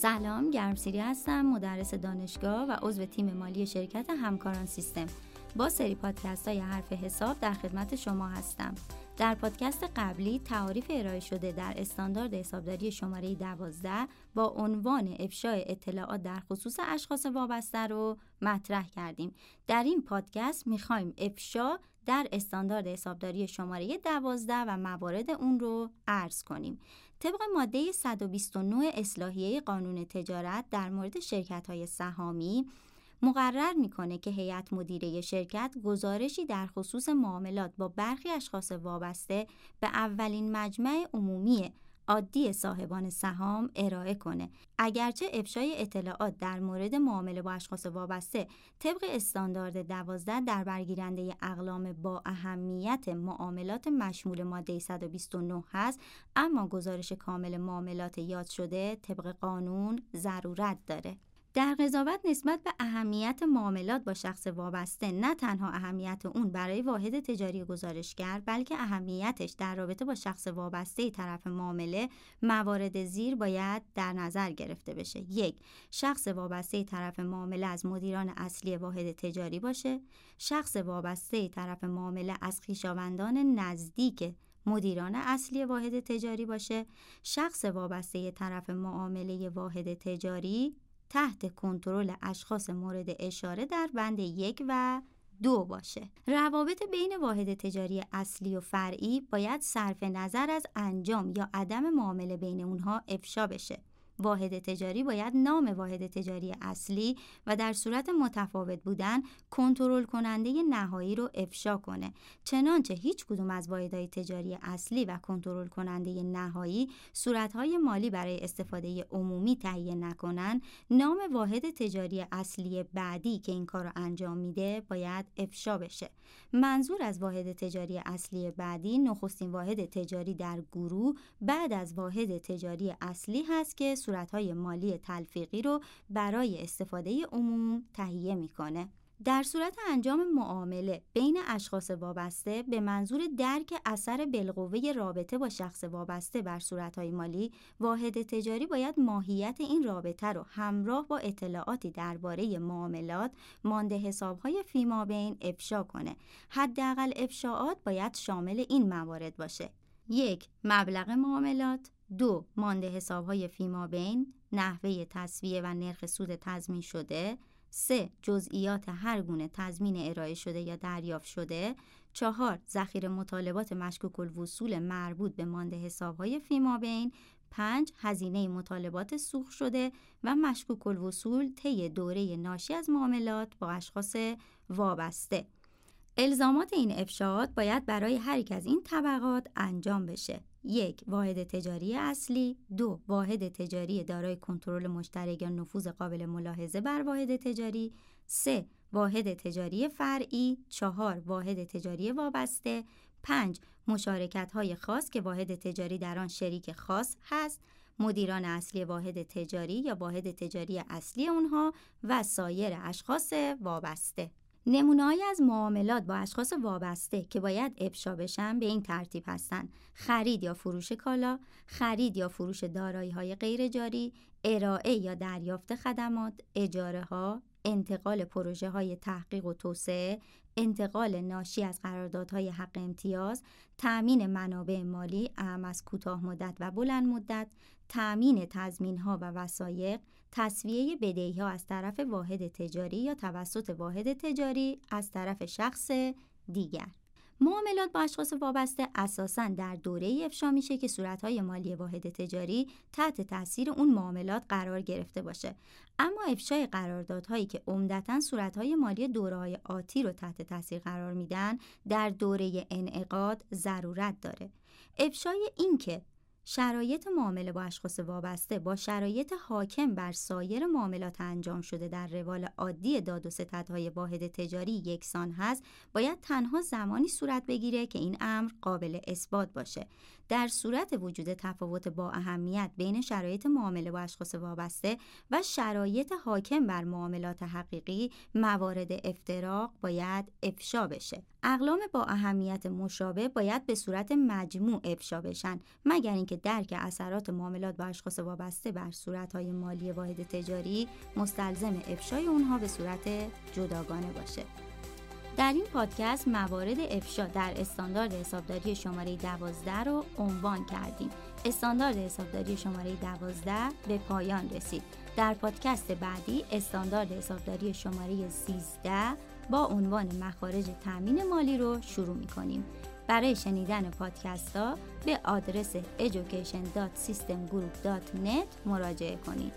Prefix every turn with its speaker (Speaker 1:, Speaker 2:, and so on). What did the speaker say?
Speaker 1: سلام گرمسیری هستم مدرس دانشگاه و عضو تیم مالی شرکت همکاران سیستم با سری پادکست های حرف حساب در خدمت شما هستم در پادکست قبلی تعاریف ارائه شده در استاندارد حسابداری شماره 12 با عنوان افشای اطلاعات در خصوص اشخاص وابسته رو مطرح کردیم. در این پادکست می‌خوایم افشا در استاندارد حسابداری شماره 12 و موارد اون رو عرض کنیم. طبق ماده 129 اصلاحیه قانون تجارت در مورد شرکت های سهامی مقرر می‌کنه که هیئت مدیره شرکت گزارشی در خصوص معاملات با برخی اشخاص وابسته به اولین مجمع عمومی عادی صاحبان سهام ارائه کنه. اگرچه افشای اطلاعات در مورد معامله با اشخاص وابسته طبق استاندارد 12 در برگیرنده اقلام با اهمیت معاملات مشمول ماده 129 هست اما گزارش کامل معاملات یاد شده طبق قانون ضرورت داره. در قضاوت نسبت به اهمیت معاملات با شخص وابسته نه تنها اهمیت اون برای واحد تجاری گزارشگر بلکه اهمیتش در رابطه با شخص وابسته طرف معامله موارد زیر باید در نظر گرفته بشه. یک شخص وابسته طرف معامله از مدیران اصلی واحد تجاری باشه. شخص وابسته طرف معامله از خویشاوندان نزدیک مدیران اصلی واحد تجاری باشه. شخص وابسته طرف معامله واحد تجاری تحت کنترل اشخاص مورد اشاره در بند یک و دو باشه. روابط بین واحد تجاری اصلی و فرعی باید صرف نظر از انجام یا عدم معامله بین اونها افشا بشه. واحد تجاری باید نام واحد تجاری اصلی و در صورت متفاوت بودن کنترل کننده نهایی رو افشا کنه. چنانچه هیچ کدوم از واحدهای تجاری اصلی و کنترل کننده نهایی صورتهای مالی برای استفاده عمومی تهیه نکنن. نام واحد تجاری اصلی بعدی که این کار رو انجام میده باید افشا بشه. منظور از واحد تجاری اصلی بعدی نخستین واحد تجاری در گروه بعد از واحد تجاری اصلی هست که صورتهای مالی تلفیقی رو برای استفاده عموم تهیه می‌کنه. در صورت انجام معامله بین اشخاص وابسته به منظور درک اثر بالقوه رابطه با شخص وابسته بر صورتهای مالی واحد تجاری باید ماهیت این رابطه رو همراه با اطلاعاتی درباره معاملات مانده حسابهای فیما بین افشا کنه. حداقل افشاعات باید شامل این موارد باشه. یک مبلغ معاملات. دو مانده حسابهای فیما بین نحوه تصویه و نرخ سود تضمین شده. سه جزئیات هر گونه تضمین ارائه شده یا دریافت شده. چهار ذخیره مطالبات مشکوک الوصول مربوط به مانده حسابهای فیما بین. پنج هزینه مطالبات سوخ شده و مشکوک الوصول طی دوره ناشی از معاملات با اشخاص وابسته. الزامات این افشاعات باید برای هر یک از این طبقات انجام بشه. یک واحد تجاری اصلی. دو واحد تجاری دارای کنترل مشترک یا نفوذ قابل ملاحظه بر واحد تجاری. سه واحد تجاری فرعی. چهار واحد تجاری وابسته. پنج مشارکت های خاص که واحد تجاری در آن شریک خاص هست. مدیران اصلی واحد تجاری یا واحد تجاری اصلی اونها و سایر اشخاص وابسته. نمونههایی از معاملات با اشخاص وابسته که باید افشا بشن به این ترتیب هستند خرید یا فروش کالا خرید یا فروش دارایی های غیر جاری ارائه یا دریافت خدمات اجاره ها انتقال پروژه های تحقیق و توسعه انتقال ناشی از قراردادهای حق امتیاز تأمین منابع مالی اهم از کوتاه مدت و بلند مدت تأمین تضمین ها و وسایق تصویه بدهی ها از طرف واحد تجاری یا توسط واحد تجاری از طرف شخص دیگر. معاملات با اشخاص وابسته اساسا در دوره افشا میشه که صورتهای مالی واحد تجاری تحت تاثیر اون معاملات قرار گرفته باشه. اما افشای قراردادهایی که عمدتا صورتهای مالی دورههای آتی رو تحت تاثیر قرار میدن در دوره انعقاد ضرورت داره. افشای این که شرایط معامله با اشخاص وابسته با شرایط حاکم بر سایر معاملات انجام شده در روال عادی داد و ستدهای واحد تجاری یکسان هست باید تنها زمانی صورت بگیره که این امر قابل اثبات باشه. در صورت وجود تفاوت با اهمیت بین شرایط معامله با اشخاص وابسته و شرایط حاکم بر معاملات حقیقی موارد افتراق باید افشا بشه. اقلام با اهمیت مشابه باید به صورت مجموع افشا بشن مگر اینکه درک اثرات معاملات با اشخاص وابسته بر صورتهای مالی واحد تجاری مستلزم افشای اونها به صورت جداگانه باشه. در این پادکست موارد افشا در استاندارد حسابداری شماره 12 رو عنوان کردیم. استاندارد حسابداری شماره 12 به پایان رسید. در پادکست بعدی استاندارد حسابداری شماره 13 با عنوان مخارج تامین مالی رو شروع می کنیم. برای شنیدن پادکست ها به آدرس education.systemgroup.net مراجعه کنید.